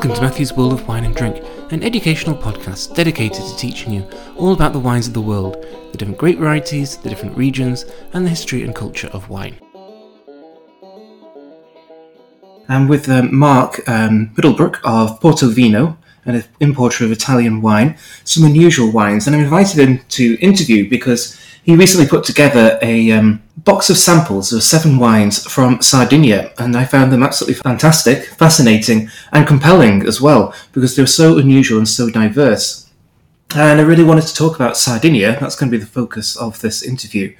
Welcome to Matthew's World of Wine and Drink, an educational podcast dedicated to teaching you all about the wines of the world, the different grape varieties, the different regions, and the history and culture of wine. I'm with um, Mark um, Middlebrook of Portovino, an importer of Italian wine, some unusual wines, and I'm invited him to interview because he recently put together a um, box of samples of seven wines from Sardinia, and I found them absolutely fantastic, fascinating, and compelling as well because they were so unusual and so diverse. And I really wanted to talk about Sardinia. That's going to be the focus of this interview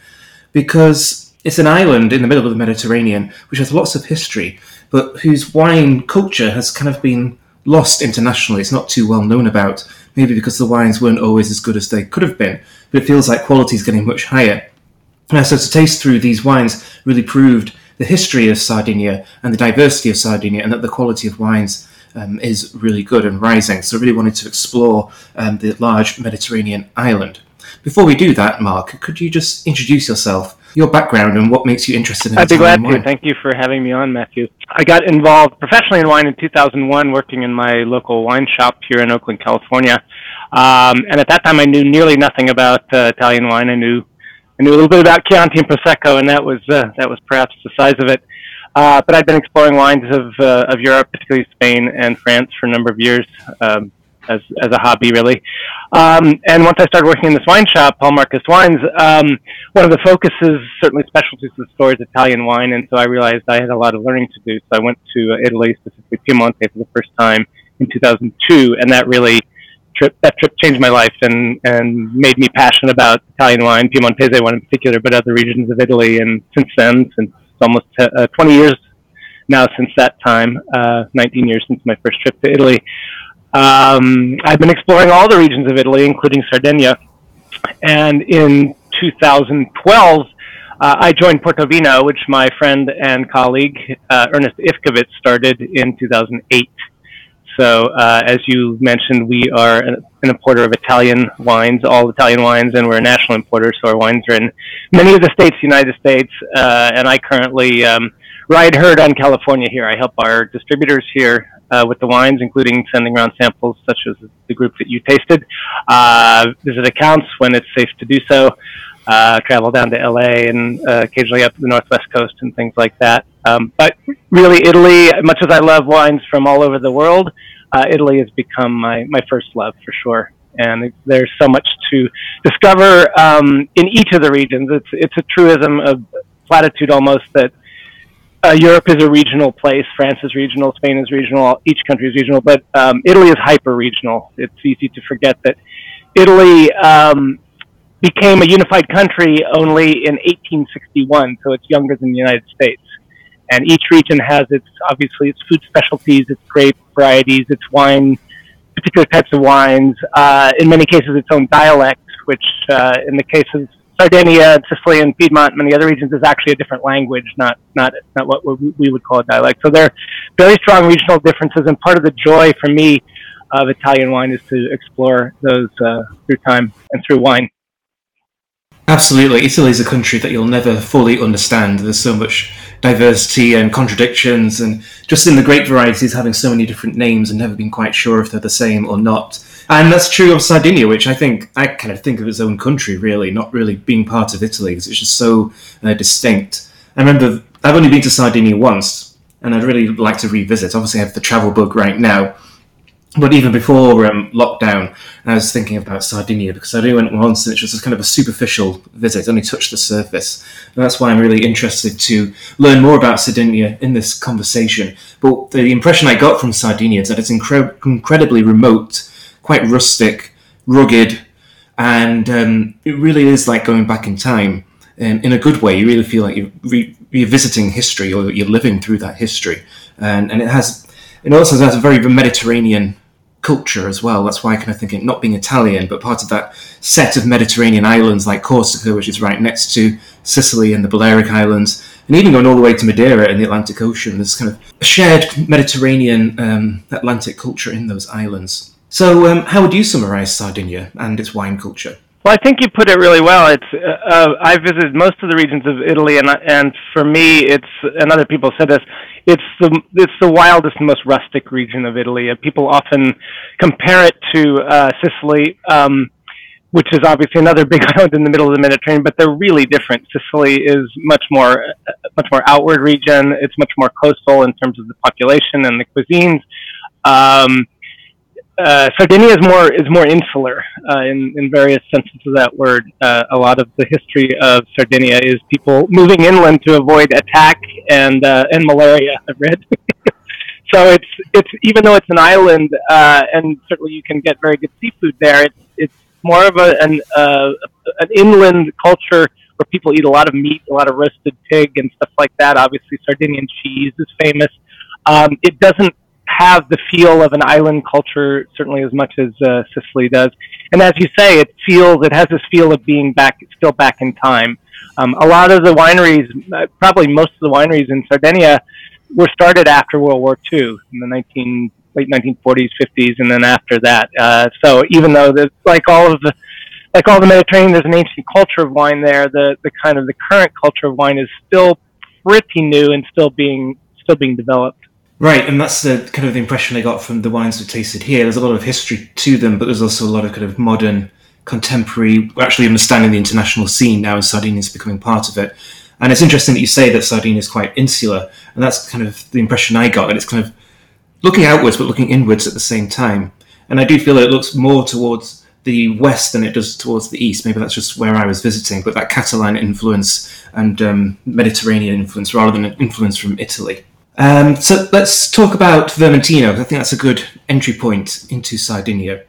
because it's an island in the middle of the Mediterranean which has lots of history, but whose wine culture has kind of been lost internationally. It's not too well known about, maybe because the wines weren't always as good as they could have been, but it feels like quality is getting much higher. And so to taste through these wines really proved the history of Sardinia and the diversity of Sardinia, and that the quality of wines um, is really good and rising. So I really wanted to explore um, the large Mediterranean island. Before we do that, Mark, could you just introduce yourself, your background, and what makes you interested in I'd be glad wine? to. Thank you for having me on, Matthew. I got involved professionally in wine in 2001, working in my local wine shop here in Oakland, California. Um, and at that time, I knew nearly nothing about uh, Italian wine. I knew I knew a little bit about Chianti and Prosecco, and that was uh, that was perhaps the size of it. Uh, but I'd been exploring wines of uh, of Europe, particularly Spain and France, for a number of years. Um, as as a hobby, really. Um, and once I started working in this wine shop, Paul Marcus Wines, um, one of the focuses, certainly specialties of the store, is Italian wine, and so I realized I had a lot of learning to do. So I went to Italy, specifically Piemonte, for the first time in 2002, and that really trip that trip changed my life and and made me passionate about Italian wine, Piemontese wine in particular, but other regions of Italy. And since then, since almost uh, 20 years now since that time, uh, 19 years since my first trip to Italy. Um, I've been exploring all the regions of Italy, including Sardinia. And in 2012, uh, I joined Portovino, which my friend and colleague uh, Ernest Ivkovic started in 2008. So, uh, as you mentioned, we are an, an, importer of Italian wines, all Italian wines, and we're a national importer. So, our wines are in many of the states, United States, uh, and I currently um, ride herd on California here. I help our distributors here uh, with the wines, including sending around samples such as the group that you tasted. Uh, visit accounts when it's safe to do so. Uh, travel down to LA and uh, occasionally up the Northwest Coast and things like that. Um, but really, Italy, much as I love wines from all over the world, uh, Italy has become my, my first love for sure. And there's so much to discover um, in each of the regions. It's it's a truism, a platitude almost that uh, Europe is a regional place. France is regional. Spain is regional. Each country is regional. But um, Italy is hyper regional. It's easy to forget that Italy um, became a unified country only in 1861, so it's younger than the United States. And each region has its obviously its food specialties, its grape varieties, its wine, particular types of wines. Uh, in many cases, its own dialect, which uh, in the case of Sardinia, Sicily, and Piedmont, and many other regions is actually a different language, not not not what we would call a dialect. So there are very strong regional differences, and part of the joy for me of Italian wine is to explore those uh, through time and through wine. Absolutely, Italy is a country that you'll never fully understand. There's so much diversity and contradictions, and just in the grape varieties having so many different names and never being quite sure if they're the same or not. And that's true of Sardinia, which I think I kind of think of its own country, really, not really being part of Italy, because it's just so uh, distinct. I remember I've only been to Sardinia once, and I'd really like to revisit. Obviously, I have the travel bug right now, but even before um, lockdown, I was thinking about Sardinia because I only went once, and it was just kind of a superficial visit, only touched the surface. And that's why I'm really interested to learn more about Sardinia in this conversation. But the impression I got from Sardinia is that it's incre- incredibly remote quite rustic, rugged, and um, it really is like going back in time um, in a good way. You really feel like you're re- revisiting history or you're living through that history, and and it has it also has a very Mediterranean culture as well. That's why I kind of think it not being Italian, but part of that set of Mediterranean islands like Corsica, which is right next to Sicily and the Balearic Islands, and even going all the way to Madeira in the Atlantic Ocean. There's kind of a shared Mediterranean um, Atlantic culture in those islands. So, um, how would you summarise Sardinia and its wine culture? Well, I think you put it really well. It's uh, uh, I visited most of the regions of Italy, and and for me, it's and other people said this. It's the it's the wildest, most rustic region of Italy. Uh, people often compare it to uh, Sicily, um, which is obviously another big island in the middle of the Mediterranean, but they're really different. Sicily is much more uh, much more outward region. It's much more coastal in terms of the population and the cuisines. Um, uh, Sardinia is more is more insular uh, in in various senses of that word. Uh, a lot of the history of Sardinia is people moving inland to avoid attack and uh, and malaria. I've read. so it's it's even though it's an island uh, and certainly you can get very good seafood there. It's it's more of a an uh, an inland culture where people eat a lot of meat, a lot of roasted pig and stuff like that. Obviously, Sardinian cheese is famous. Um, it doesn't have the feel of an island culture certainly as much as uh, Sicily does. And as you say, it feels it has this feel of being back, still back in time. Um, a lot of the wineries, uh, probably most of the wineries in Sardinia, were started after World War II in the 19 late 1940s, 50s, and then after that. Uh, so even though there's like all of the like all the Mediterranean, there's an ancient culture of wine there. The the kind of the current culture of wine is still pretty new and still being still being developed. Right, and that's the kind of the impression I got from the wines we tasted here. There's a lot of history to them, but there's also a lot of kind of modern, contemporary, we're actually understanding the international scene now, and Sardinia is becoming part of it. And it's interesting that you say that Sardinia is quite insular, and that's kind of the impression I got. And it's kind of looking outwards, but looking inwards at the same time. And I do feel that it looks more towards the west than it does towards the east. Maybe that's just where I was visiting, but that Catalan influence and um, Mediterranean influence rather than an influence from Italy. Um, so let's talk about Vermentino. I think that's a good entry point into Sardinia.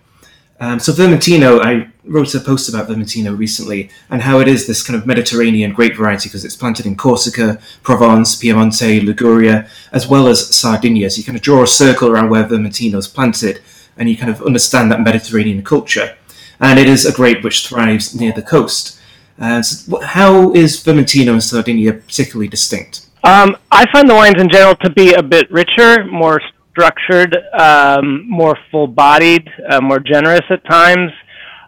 Um, so Vermentino, I wrote a post about Vermentino recently and how it is this kind of Mediterranean grape variety because it's planted in Corsica, Provence, Piemonte, Liguria, as well as Sardinia. So you kind of draw a circle around where Vermentino is planted and you kind of understand that Mediterranean culture. And it is a grape which thrives near the coast. Uh, so how is Vermentino and Sardinia particularly distinct? Um, I find the wines in general to be a bit richer, more structured, um, more full-bodied, uh, more generous at times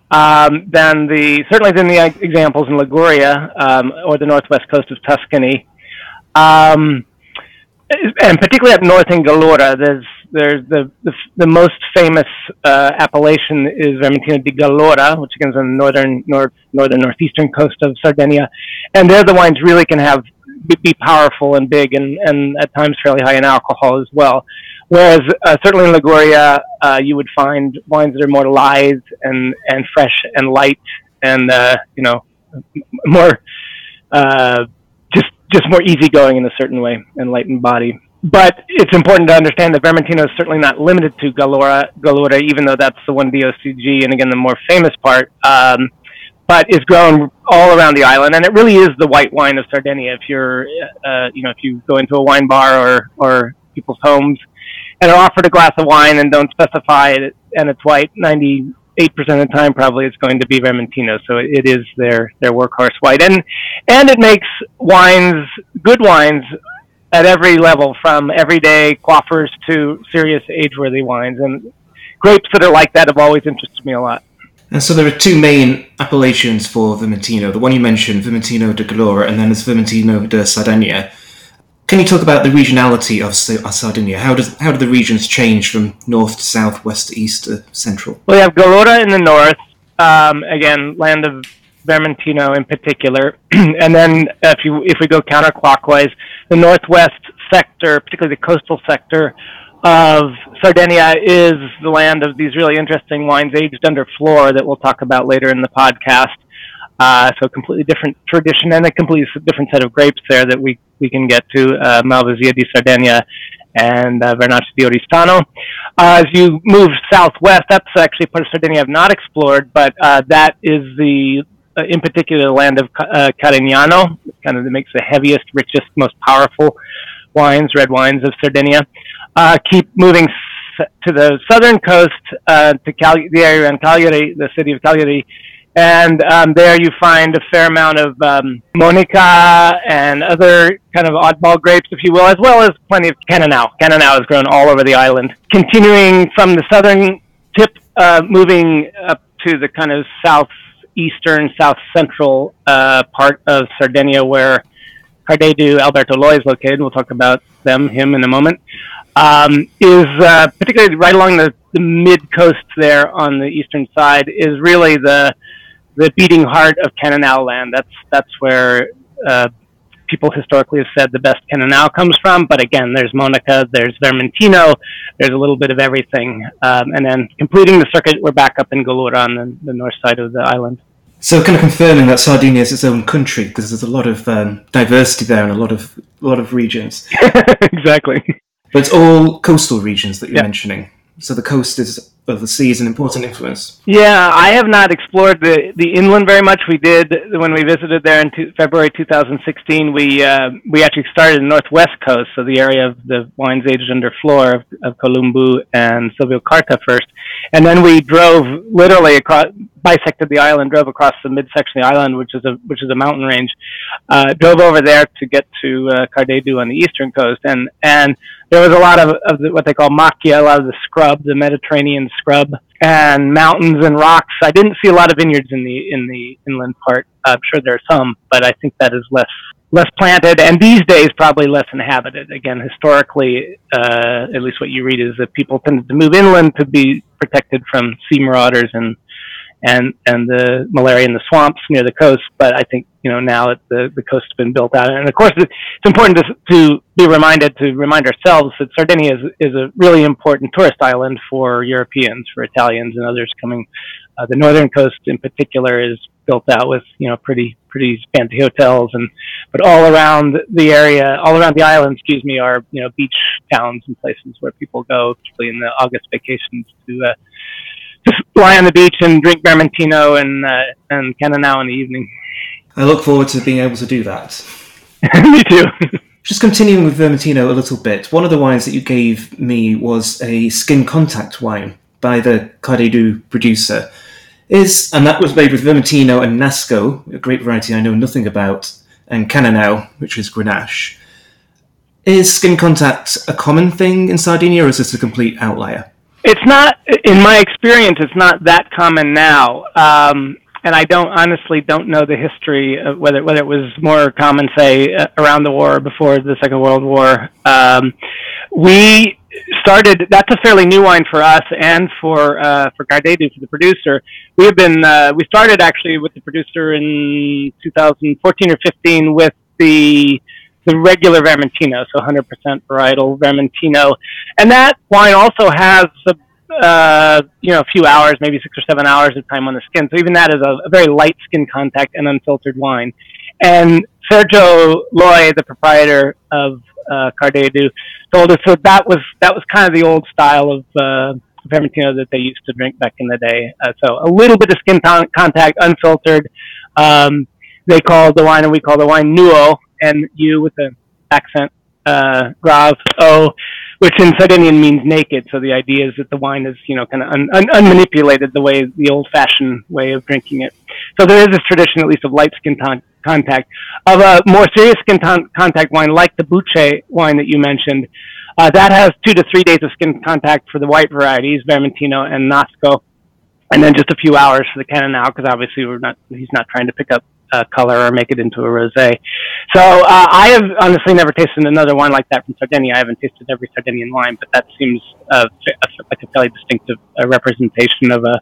um, than the certainly than the examples in Liguria um, or the northwest coast of Tuscany, um, and particularly up north in Gallura. There's there's the the, the most famous uh, appellation is Vermentino di Gallura, which again is on the northern north northern northeastern coast of Sardinia, and there the wines really can have be powerful and big and, and at times fairly high in alcohol as well. Whereas uh, certainly in Liguria, uh, you would find wines that are more lithe and, and fresh and light and, uh, you know, more, uh, just, just more easygoing in a certain way and light in body. But it's important to understand that Vermentino is certainly not limited to Gallura, Gallura, even though that's the one DOCG and again the more famous part. Um, but is grown all around the island, and it really is the white wine of Sardinia. If you're, uh, you know, if you go into a wine bar or or people's homes and are offered a glass of wine and don't specify it, and it's white, ninety eight percent of the time probably it's going to be Vermentino. So it, is their their workhorse white, and and it makes wines good wines at every level, from everyday quaffers to serious age-worthy wines, and grapes that are like that have always interested me a lot. And so there are two main appellations for Vermentino. The one you mentioned, Vermentino de Gallura, and then there's Vermentino de Sardinia. Can you talk about the regionality of Sardinia? How does how do the regions change from north to south, west to east to central? Well, we have Gallura in the north, um, again, land of Vermentino in particular, and then if you if we go counterclockwise, the northwest sector, particularly the coastal sector, of Sardinia is the land of these really interesting wines aged under flor that we'll talk about later in the podcast. Uh, so a completely different tradition and a completely different set of grapes there that we, we can get to, uh, Malvasia di Sardegna and uh, di Oristano. Uh, as you move southwest, that's actually part of Sardinia I've not explored, but uh, that is the, uh, in particular, the land of uh, Carignano, kind of that makes the heaviest, richest, most powerful wines, red wines of Sardinia uh, keep moving to the southern coast uh, to Cal- the area around Cagliari, the city of Cagliari, and um, there you find a fair amount of um, Monica and other kind of oddball grapes, if you will, as well as plenty of Cannonau. Cannonau is grown all over the island. Continuing from the southern tip, uh, moving up to the kind of southeastern, south central uh, part of Sardinia, where Cardedu Alberto Loi is located. We'll talk about them, him in a moment. Um, is uh, particularly right along the, the mid coast there on the eastern side is really the the beating heart of Cannonau land. That's that's where uh, people historically have said the best Cannonau comes from. But again, there's Monica, there's Vermentino, there's a little bit of everything. Um, and then completing the circuit, we're back up in Gallura on the, the north side of the island. So, kind of confirming that Sardinia is its own country because there's a lot of um, diversity there and a lot of a lot of regions. exactly. But it's all coastal regions that you're yep. mentioning. So the coast is of the sea is an important influence. Yeah, I have not explored the the inland very much. We did when we visited there in two, February 2016. We uh, we actually started the northwest coast, so the area of the wines aged under flor of, of Columbu and Silvio Carta first, and then we drove literally across, bisected the island, drove across the midsection of the island, which is a which is a mountain range. Uh, drove over there to get to uh, Cardedu on the eastern coast, and and there was a lot of, of the, what they call macchia, a lot of the scrub, the Mediterranean scrub, and mountains and rocks. I didn't see a lot of vineyards in the in the inland part. I'm sure there are some, but I think that is less less planted, and these days probably less inhabited. Again, historically, uh, at least what you read is that people tended to move inland to be protected from sea marauders and and and the malaria in the swamps near the coast. But I think you know now that the the coast has been built out, and of course it's important to to be reminded to remind ourselves that Sardinia is is a really important tourist island for Europeans, for Italians, and others coming. Uh, the northern coast in particular is built out with you know pretty pretty fancy hotels and but all around the area all around the island excuse me are you know beach towns and places where people go particularly in the august vacations to uh, just lie on the beach and drink Vermentino and uh, and Cannonau in the evening. I look forward to being able to do that. me too. Just continuing with Vermentino a little bit, one of the wines that you gave me was a skin contact wine by the Cardedu producer. Is and that was made with Vermentino and Nasco, a great variety I know nothing about, and Cannonau, which is Grenache. Is skin contact a common thing in Sardinia, or is this a complete outlier? It's not, in my experience, it's not that common now. Um, and I don't honestly don't know the history of whether whether it was more common, say, uh, around the war or before the Second World War. Um, we started. That's a fairly new wine for us and for uh, for Cardedu, for the producer. We have been. Uh, we started actually with the producer in 2014 or 15 with the the regular Vermentino, so 100% varietal Vermentino, and that wine also has a uh, you know a few hours, maybe six or seven hours of time on the skin. So even that is a, a very light skin contact and unfiltered wine. And Sergio Loi, the proprietor of uh, Cardedu, told us so that was that was kind of the old style of uh, Vermentino that they used to drink back in the day. Uh, so a little bit of skin con- contact, unfiltered. Um, they call the wine, and we call the wine Nuo, N U with an accent, uh, O, which in Sardinian means naked. So the idea is that the wine is, you know, kind of un- un- unmanipulated the way the old-fashioned way of drinking it. So there is this tradition, at least, of light skin ton- contact. Of a more serious skin ton- contact wine, like the Buce wine that you mentioned, uh, that has two to three days of skin contact for the white varieties, Vermentino and Nasco, and then just a few hours for the Cannonau, because obviously we're not, he's not trying to pick up uh, color or make it into a rosé. So uh, I have honestly never tasted another wine like that from Sardinia. I haven't tasted every Sardinian wine, but that seems uh, like a fairly distinctive uh, representation of a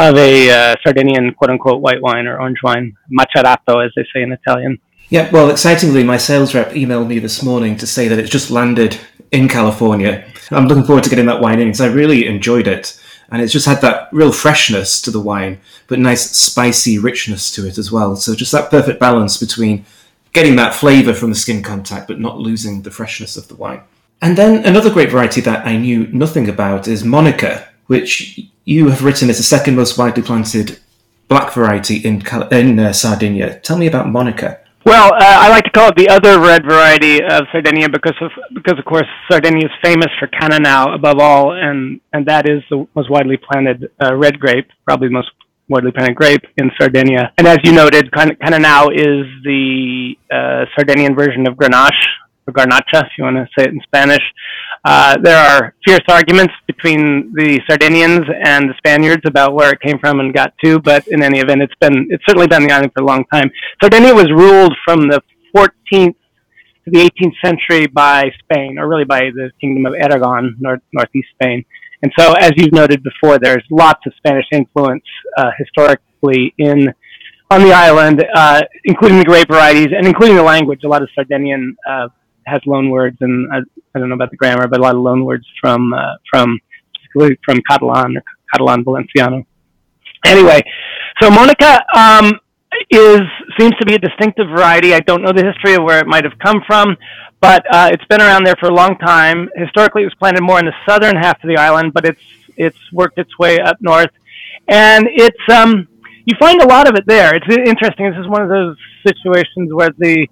of a uh, Sardinian quote unquote white wine or orange wine, macerato as they say in Italian. Yeah, well, excitingly, my sales rep emailed me this morning to say that it's just landed in California. I'm looking forward to getting that wine in because I really enjoyed it and it's just had that real freshness to the wine, but nice spicy richness to it as well. So just that perfect balance between getting that flavour from the skin contact, but not losing the freshness of the wine. And then another great variety that I knew nothing about is Monica, which you have written is the second most widely planted black variety in in uh, Sardinia. Tell me about Monica. Well, uh, I like to call it the other red variety of Sardinia because of because of course Sardinia is famous for Cannonau above all, and and that is the most widely planted uh, red grape, probably the most widely planted grape in Sardinia. And as you noted, Cannonau is the uh, Sardinian version of Grenache, or garnacha, if you want to say it in Spanish. Uh, there are fierce arguments between the Sardinians and the Spaniards about where it came from and got to, but in any event, it's been it's certainly been the island for a long time. Sardinia was ruled from the 14th to the 18th century by Spain, or really by the Kingdom of Aragon, north, northeast Spain. And so, as you've noted before, there's lots of Spanish influence uh, historically in on the island, uh, including the grape varieties and including the language. A lot of Sardinian uh, has loan words, and I, I, don't know about the grammar, but a lot of loan words from uh, from from Catalan Catalan Valenciano. Anyway, so Monica um, is seems to be a distinctive variety. I don't know the history of where it might have come from, but uh, it's been around there for a long time. Historically, it was planted more in the southern half of the island, but it's it's worked its way up north, and it's um, you find a lot of it there. It's interesting. This is one of those situations where the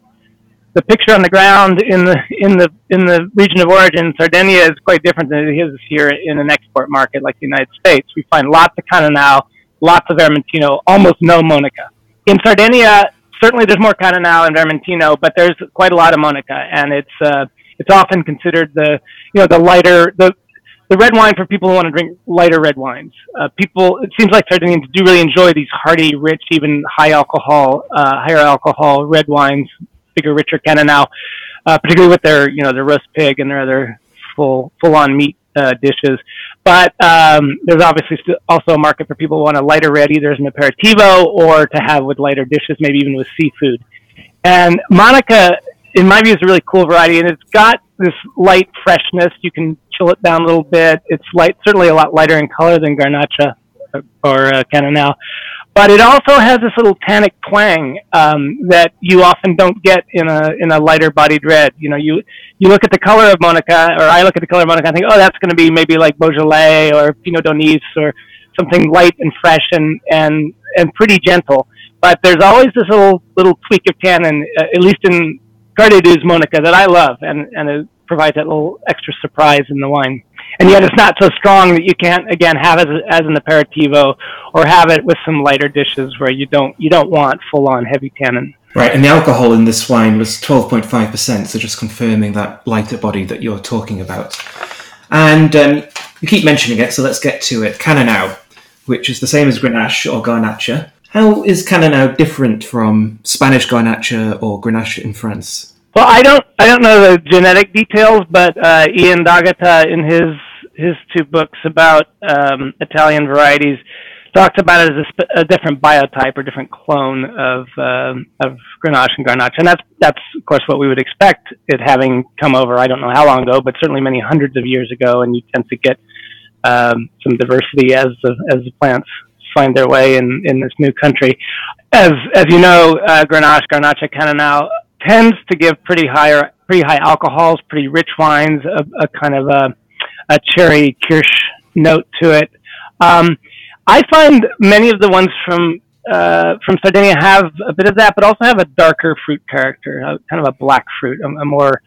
the picture on the ground in the in the in the region of origin, Sardinia, is quite different than it is here in an export market like the United States. We find lots of Cannonau, lots of Vermentino, almost no Monica. In Sardinia, certainly there's more Cannonau and Vermentino, but there's quite a lot of Monica, and it's uh, it's often considered the you know the lighter the the red wine for people who want to drink lighter red wines. Uh, people, it seems like Sardinians do really enjoy these hearty, rich, even high alcohol, uh, higher alcohol red wines bigger, richer Cannonau, uh, particularly with their, you know, their roast pig and their other full, full-on meat uh, dishes. But um, there's obviously also a market for people who want a lighter red, either as an aperitivo or to have with lighter dishes, maybe even with seafood. And Monica, in my view, is a really cool variety, and it's got this light freshness. You can chill it down a little bit. It's light, certainly a lot lighter in color than Garnacha or uh, Cannonau but it also has this little tannic twang um, that you often don't get in a in a lighter bodied red. You know, you you look at the color of Monica, or I look at the color of Monica, and think, oh, that's going to be maybe like Beaujolais or Pinot d'Aunis or something light and fresh and and and pretty gentle. But there's always this little little tweak of tannin, uh, at least in Gardez Monica, that I love, and and it provides that little extra surprise in the wine and yet it's not so strong that you can't again have it as an aperitivo or have it with some lighter dishes where you don't you don't want full on heavy tannin. Right, and the alcohol in this wine was 12.5%, so just confirming that lighter body that you're talking about. And um, you keep mentioning it, so let's get to it. Cannonau, which is the same as Grenache or Garnacha. How is Cannonau different from Spanish Garnacha or Grenache in France? Well, I don't I don't know the genetic details, but uh, Ian D'Agata in his his two books about um, Italian varieties talks about it as a, a, different biotype or different clone of uh, of Grenache and Garnacha, and that's that's of course what we would expect it having come over. I don't know how long ago, but certainly many hundreds of years ago, and you tend to get um, some diversity as the, as the plants find their way in, in this new country. As as you know, uh, Grenache, Garnacha, Cannonau tends to give pretty higher, pretty high alcohols, pretty rich wines, a, a kind of a, a cherry kirsch note to it. Um, I find many of the ones from uh, from Sardinia have a bit of that, but also have a darker fruit character, a, kind of a black fruit, a, a more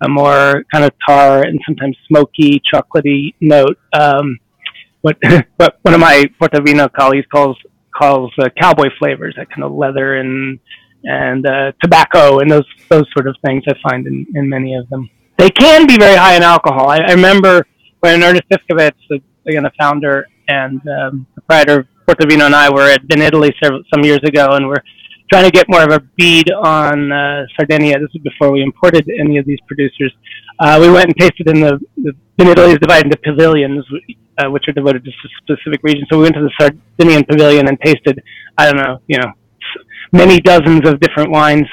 a more kind of tar and sometimes smoky, chocolatey note. Um, what what one of my Portovino colleagues calls calls uh, cowboy flavors, that kind of leather and and uh, tobacco and those those sort of things I find in, in many of them. They can be very high in alcohol. I, I remember when Ernest Ifkovitz, again a founder and um, proprietor of Portovino, and I were at Vinitaly several, some years ago, and we're trying to get more of a bead on uh, Sardinia. This is before we imported any of these producers. Uh, we went and tasted in the, the Italy is divided into pavilions, uh, which are devoted to specific regions. So we went to the Sardinian pavilion and tasted, I don't know, you know, many dozens of different wines.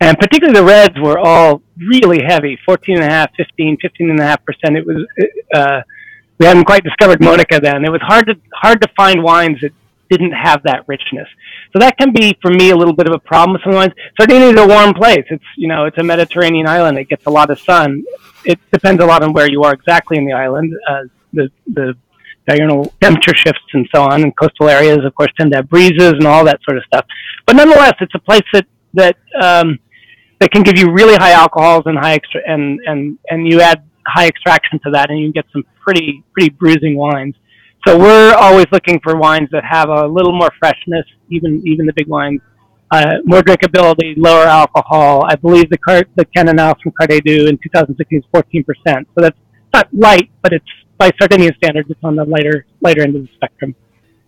And particularly the reds were all really heavy, 14 and a half, 15, 15 and a half percent. It was, uh, we hadn't quite discovered Monica then. It was hard to, hard to find wines that didn't have that richness. So that can be, for me, a little bit of a problem with some wines. Sardinia is a warm place. It's, you know, it's a Mediterranean island. It gets a lot of sun. It depends a lot on where you are exactly in the island. Uh, the, the diurnal temperature shifts and so on. And coastal areas, of course, tend to have breezes and all that sort of stuff. But nonetheless, it's a place that that um, that can give you really high alcohols and high extra and and and you add high extraction to that, and you get some pretty pretty bruising wines. So we're always looking for wines that have a little more freshness. Even even the big wines uh, more drinkability, lower alcohol. I believe the cart, the Cannonau from Cardedu in 2016 is 14%. So that's not light, but it's by Sardinian standards, it's on the lighter lighter end of the spectrum.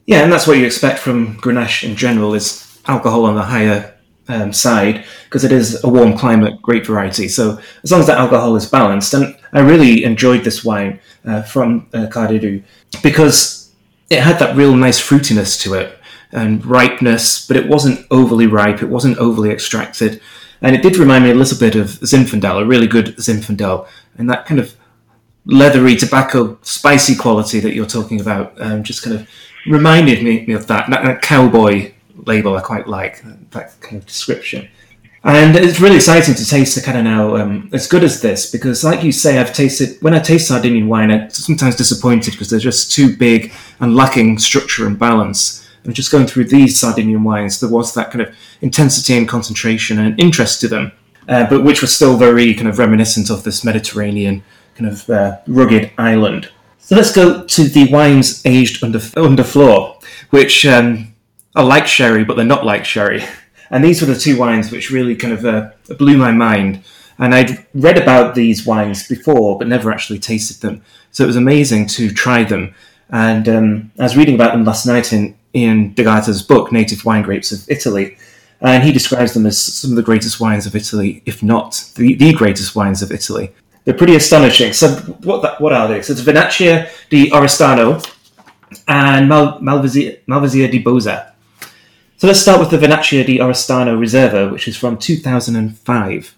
Yeah, and that's what you expect from Grenache in general is alcohol on the higher um, side because it is a warm climate grape variety. So as long as that alcohol is balanced, and I really enjoyed this wine uh, from uh, because it had that real nice fruitiness to it and ripeness, but it wasn't overly ripe, it wasn't overly extracted, and it did remind me a little bit of Zinfandel, a really good Zinfandel, and that kind of leathery tobacco spicy quality that you're talking about um, just kind of reminded me, of that, that, that cowboy label I quite like, that kind of description. And it's really exciting to taste the Cannonau um, as good as this because, like you say, I've tasted when I taste Sardinian wine, I'm sometimes disappointed because they're just too big and lacking structure and balance. And just going through these Sardinian wines, there was that kind of intensity and concentration and interest to them, uh, but which was still very kind of reminiscent of this Mediterranean kind of uh, rugged island. So let's go to the wines aged under under flor, which um, are like sherry, but they're not like sherry. And these were the two wines which really kind of uh, blew my mind. And I'd read about these wines before, but never actually tasted them. So it was amazing to try them. And um, I was reading about them last night in Ian D'Agata's book, Native Wine Grapes of Italy. And he describes them as some of the greatest wines of Italy, if not the, the greatest wines of Italy. They're pretty astonishing. So, what, what are they? So, it's Vernaccia di Oristano and Mal, Malvasia, Malvasia di Bosa. So let's start with the Vernaccia di Oristano Reserva, which is from 2005.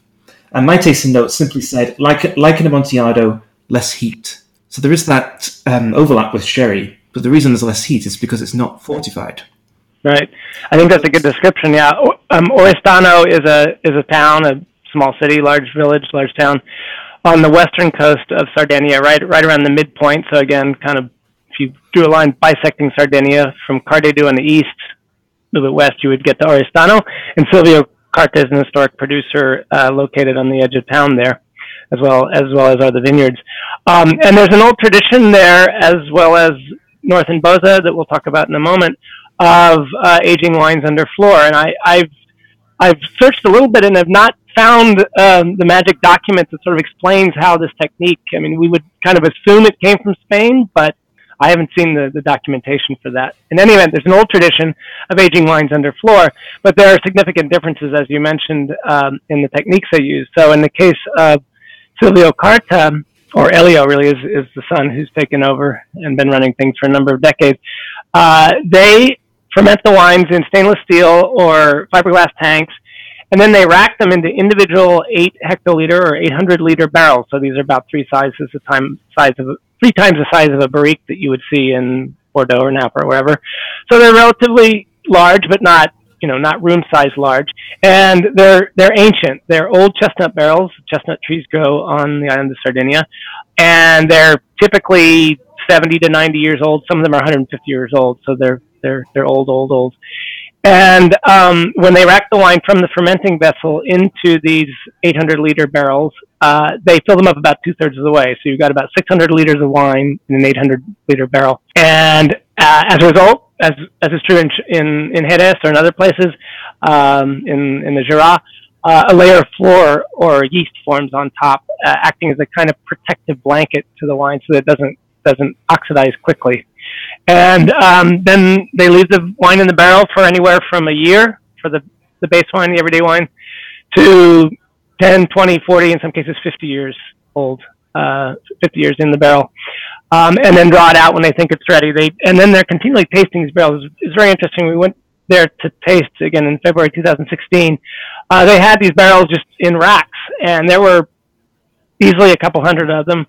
And my tasting note simply said, like, like an Amontillado, less heat. So there is that um, overlap with sherry, but the reason there's less heat is because it's not fortified. Right. I think that's a good description. Yeah. Um, Oristano is a is a town, a small city, large village, large town on the western coast of Sardinia, right right around the midpoint. So again, kind of if you drew a line bisecting Sardinia from Cardedu on the east a little bit west, you would get to Oristano. And Silvio Carta is an historic producer uh, located on the edge of town there, as well as well as are the vineyards. Um, and there's an old tradition there, as well as north in Bosa that we'll talk about in a moment, of uh, aging wines under flor. And I, I've I've searched a little bit and have not found um, the magic document that sort of explains how this technique. I mean, we would kind of assume it came from Spain, but I haven't seen the, the documentation for that. In any event, there's an old tradition of aging wines under flor, but there are significant differences, as you mentioned, um, in the techniques they use. So in the case of Silvio Carta, or Elio really is, is the son who's taken over and been running things for a number of decades, uh, they ferment the wines in stainless steel or fiberglass tanks, and then they rack them into individual 8 hectoliter or 800 liter barrels. So these are about three sizes the time size of three times the size of a barrique that you would see in Bordeaux or Napa or wherever. So they're relatively large, but not you know not room size large, and they're they're ancient. They're old chestnut barrels. Chestnut trees grow on the island of Sardinia, and they're typically 70 to 90 years old. Some of them are 150 years old, so they're they're they're old, old, old. And um, when they rack the wine from the fermenting vessel into these 800 liter barrels, uh, they fill them up about two thirds of the way. So you've got about 600 liters of wine in an 800 liter barrel. And uh, as a result, as, as is true in, in, in Jerez or in other places um, in, in the Jura, uh, a layer of flor or yeast forms on top, uh, acting as a kind of protective blanket to the wine so that it doesn't, doesn't oxidize quickly. And um, then they leave the wine in the barrel for anywhere from a year for the, the base wine, the everyday wine, to 10, 20, 40, in some cases 50 years old, uh, 50 years in the barrel. Um, and then draw it out when they think it's ready. They and then they're continually tasting these barrels. It's, very interesting. We went there to taste again in February 2016. Uh, they had these barrels just in racks, and there were easily a couple hundred of them.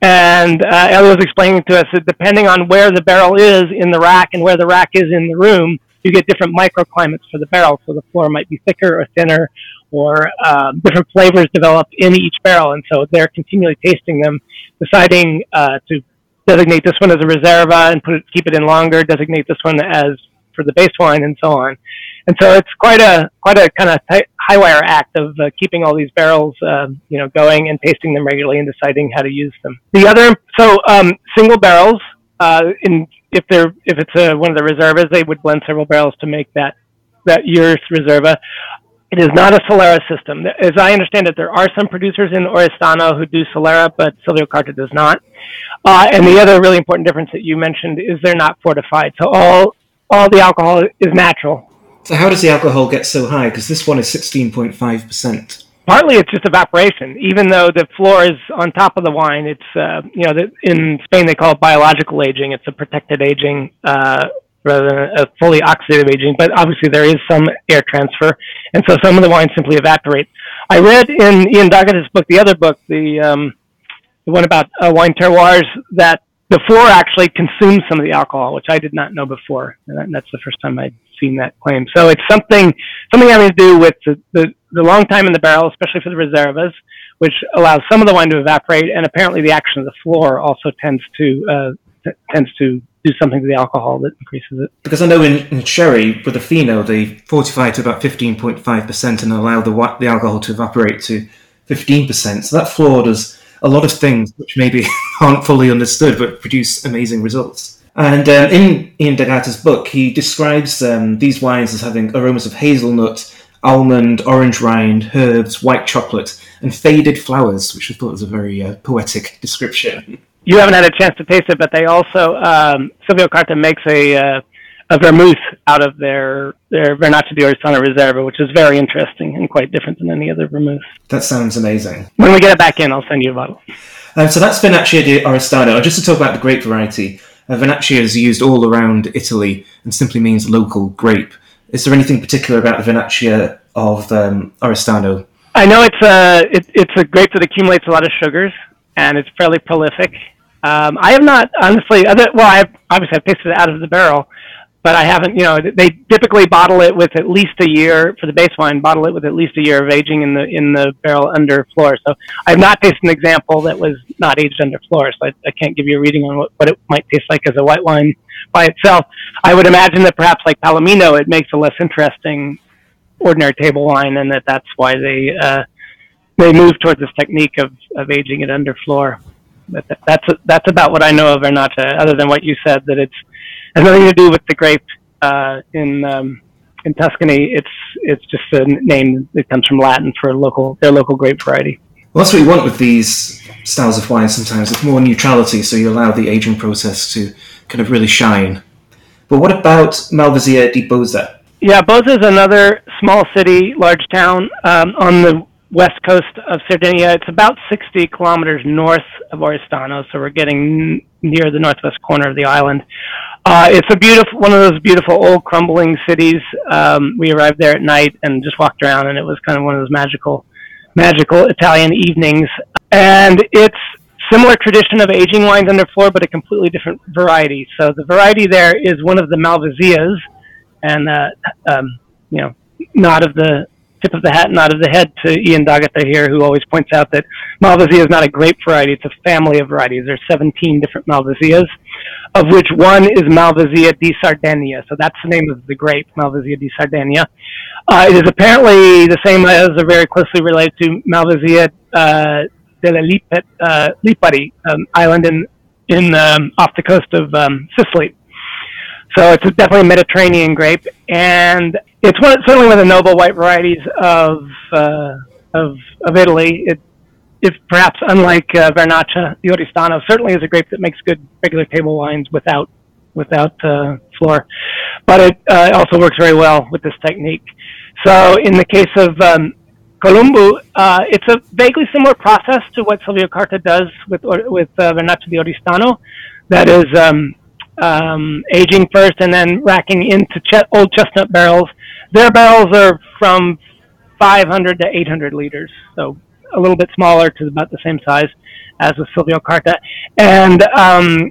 And uh, Elio was explaining to us that depending on where the barrel is in the rack and where the rack is in the room, you get different microclimates for the barrel. So the flor might be thicker or thinner, or uh, different flavors develop in each barrel. And so they're continually tasting them, deciding uh, to designate this one as a reserva and put it, keep it in longer, designate this one as for the base wine, and so on. And so it's quite a quite a kind of high wire act of uh, keeping all these barrels, uh, you know, going and tasting them regularly and deciding how to use them. The other, so um, single barrels, uh, in if they're if it's a, one of the reservas, they would blend several barrels to make that that Urs Reserva. It is not a Solera system. As I understand it, there are some producers in Oristano who do Solera, but Silvio Carta does not. Uh, and the other really important difference that you mentioned is they're not fortified. So all all the alcohol is natural. So how does the alcohol get so high? Because this one is sixteen point five percent. Partly, it's just evaporation. Even though the flor is on top of the wine, it's uh, you know in Spain they call it biological aging. It's a protected aging uh, rather than a fully oxidative aging. But obviously, there is some air transfer, and so some of the wines simply evaporate. I read in Ian D'Agata's book, the other book, the um, the one about uh, wine terroirs, that the flor actually consumes some of the alcohol, which I did not know before, and that's the first time I'd seen that claim. So it's something something having to do with the, the, the long time in the barrel, especially for the reservas, which allows some of the wine to evaporate, and apparently the action of the flor also tends to uh, t- tends to do something to the alcohol that increases it. Because I know in, in sherry, with the fino, they fortify to about 15.5% and allow the, the alcohol to evaporate to 15%. So that flor does a lot of things which maybe aren't fully understood but produce amazing results. And um, in Ian d'Agata's book, he describes um, these wines as having aromas of hazelnut, almond, orange rind, herbs, white chocolate, and faded flowers, which I thought was a very uh, poetic description you haven't had a chance to taste it, but they also um, Silvio Carta makes a uh, a vermouth out of their their Vernaccia di Oristano Reserva, which is very interesting and quite different than any other vermouth. That sounds amazing. When we get it back in, I'll send you a bottle. Um, so that's Vernaccia di Oristano. Just to talk about the grape variety, uh, Vernaccia is used all around Italy and simply means local grape. Is there anything particular about the Vernaccia of um, Oristano? I know it's a it, it's a grape that accumulates a lot of sugars and it's fairly prolific. Um, I have not honestly. Other, well, I've obviously I've tasted it out of the barrel, but I haven't. You know, they typically bottle it with at least a year for the base wine. Bottle it with at least a year of aging in the in the barrel under flor. So I have not tasted an example that was not aged under flor. So I, I can't give you a reading on what, what it might taste like as a white wine by itself. I would imagine that perhaps like Palomino, it makes a less interesting ordinary table wine, and that that's why they uh, they move towards this technique of, of aging it under flor that's that's about what I know of Vernaccia, other than what you said that it's has nothing to do with the grape uh, in um, in Tuscany. It's it's just a name that comes from Latin for local their local grape variety. Well, that's what you want with these styles of wine. Sometimes it's more neutrality, so you allow the aging process to kind of really shine. But what about Malvasia di Bosa? Yeah, Bosa is another small city, large town um, on the west coast of Sardinia. It's about 60 kilometers north of Oristano, so we're getting n- near the northwest corner of the island. Uh, it's a beautiful, one of those beautiful old crumbling cities. Um, we arrived there at night and just walked around, and it was kind of one of those magical, magical Italian evenings. And it's similar tradition of aging wines under flor, but a completely different variety. So the variety there is one of the Malvasias, and uh, um, you know, not of the tip of the hat nod of the head to Ian D'Agata here, who always points out that Malvasia is not a grape variety, it's a family of varieties. There's 17 different Malvasias, of which one is Malvasia di Sardegna. So that's the name of the grape, Malvasia di Sardegna. Uh, it is apparently the same as or very closely related to Malvasia uh, della Lipet, uh, Lipari um, island in, in um, off the coast of um, Sicily. So it's definitely a Mediterranean grape, and it's one certainly one of the noble white varieties of uh, of of Italy. It is perhaps unlike uh, Vernaccia di Oristano, certainly is a grape that makes good regular table wines without without uh, flor, but it uh, also works very well with this technique. So in the case of um, Columbu, uh, it's a vaguely similar process to what Silvio Carta does with with uh, Vernaccia di Oristano. That is. Um, um, aging first and then racking into ch- old chestnut barrels. Their barrels are from 500 to 800 liters, so a little bit smaller to about the same size as the Silvio Carta. And um,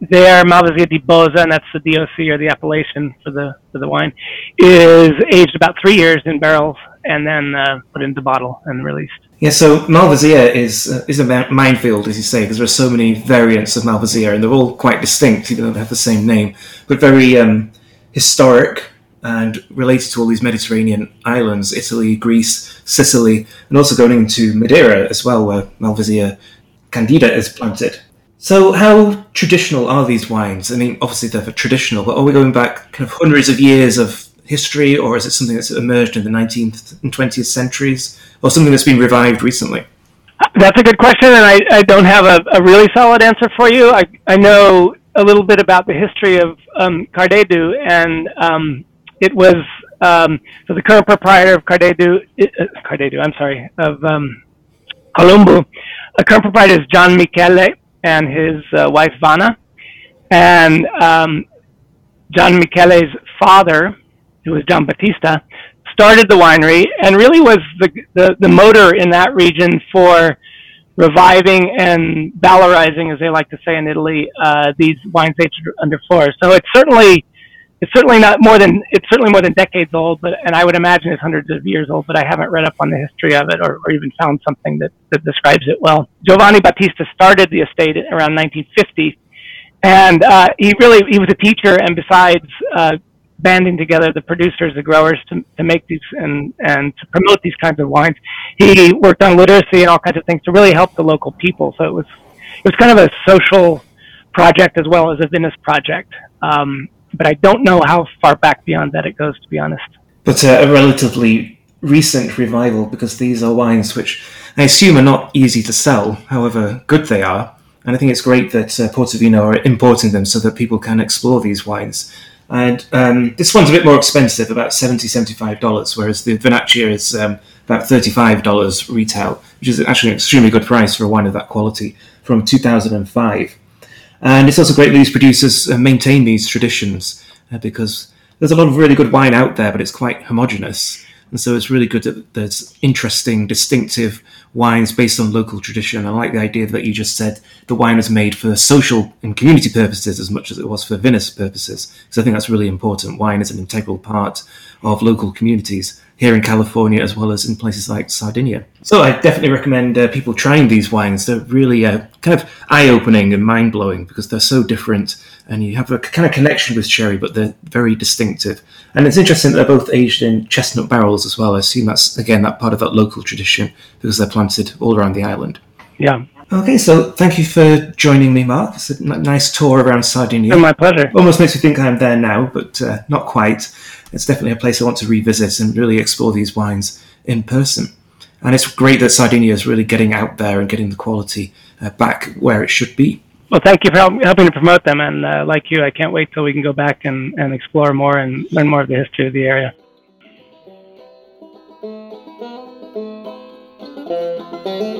their Malvasia di Bosa, and that's the DOC or the appellation for the for the wine, is aged about three years in barrels and then uh, put into bottle and released. Yeah, so Malvasia is uh, is a minefield, as you say, because there are so many variants of Malvasia, and they're all quite distinct, even though they have the same name, but very um, historic and related to all these Mediterranean islands: Italy, Greece, Sicily, and also going into Madeira as well, where Malvasia candida is planted. So, how traditional are these wines? I mean, obviously they're traditional, but are we going back kind of hundreds of years of history, or is it something that's emerged in the 19th and 20th centuries, or something that's been revived recently? That's a good question, and I, I don't have a, a really solid answer for you. I, I know a little bit about the history of um, Cardedu, and um, it was um, so the current proprietor of Cardedu, uh, Cardedu, I'm sorry, of um, Columbu, the current proprietor is John Michele and his uh, wife Vanna, and um, John Michele's father, who was John Battista, started the winery and really was the, the, the motor in that region for reviving and valorizing, as they like to say in Italy, uh, these wines aged under flor. So it's certainly it's certainly not more than it's certainly more than decades old, but and I would imagine it's hundreds of years old. But I haven't read up on the history of it or, or even found something that, that describes it well. Giovanni Battista started the estate around 1950, and uh, he really he was a teacher, and besides uh, banding together the producers, the growers to, to make these and, and to promote these kinds of wines. He worked on literacy and all kinds of things to really help the local people. So it was, it was kind of a social project as well as a business project. Um, but I don't know how far back beyond that it goes, to be honest. But uh, a relatively recent revival because these are wines which I assume are not easy to sell, however good they are. And I think it's great that uh, are importing them so that people can explore these wines. And um, this one's a bit more expensive, about $70, $75, whereas the Vernaccia is um, about $35 retail, which is actually an extremely good price for a wine of that quality from 2005. And it's also great that these producers uh, maintain these traditions uh, because there's a lot of really good wine out there, but it's quite homogenous. And so it's really good that there's interesting, distinctive wines based on local tradition. I like the idea that you just said the wine is made for social and community purposes as much as it was for business purposes, because I think that's really important. Wine is an integral part of local communities here in California as well as in places like Sardinia. So I definitely recommend uh, people trying these wines. They're really uh, kind of eye-opening and mind-blowing because they're so different and you have a kind of connection with sherry, but they're very distinctive. And it's interesting that they're both aged in chestnut barrels as well. I assume that's, again, that part of that local tradition because they're planted all around the island. Yeah. Okay, so thank you for joining me, Mark. It's a nice tour around Sardinia. Oh, my pleasure. Almost makes me think I'm there now, but uh, not quite. It's definitely a place I want to revisit and really explore these wines in person. And it's great that Sardinia is really getting out there and getting the quality uh, back where it should be. Well, thank you for help, helping to promote them. And uh, like you, I can't wait till we can go back and, and explore more and learn more of the history of the area. Thank you.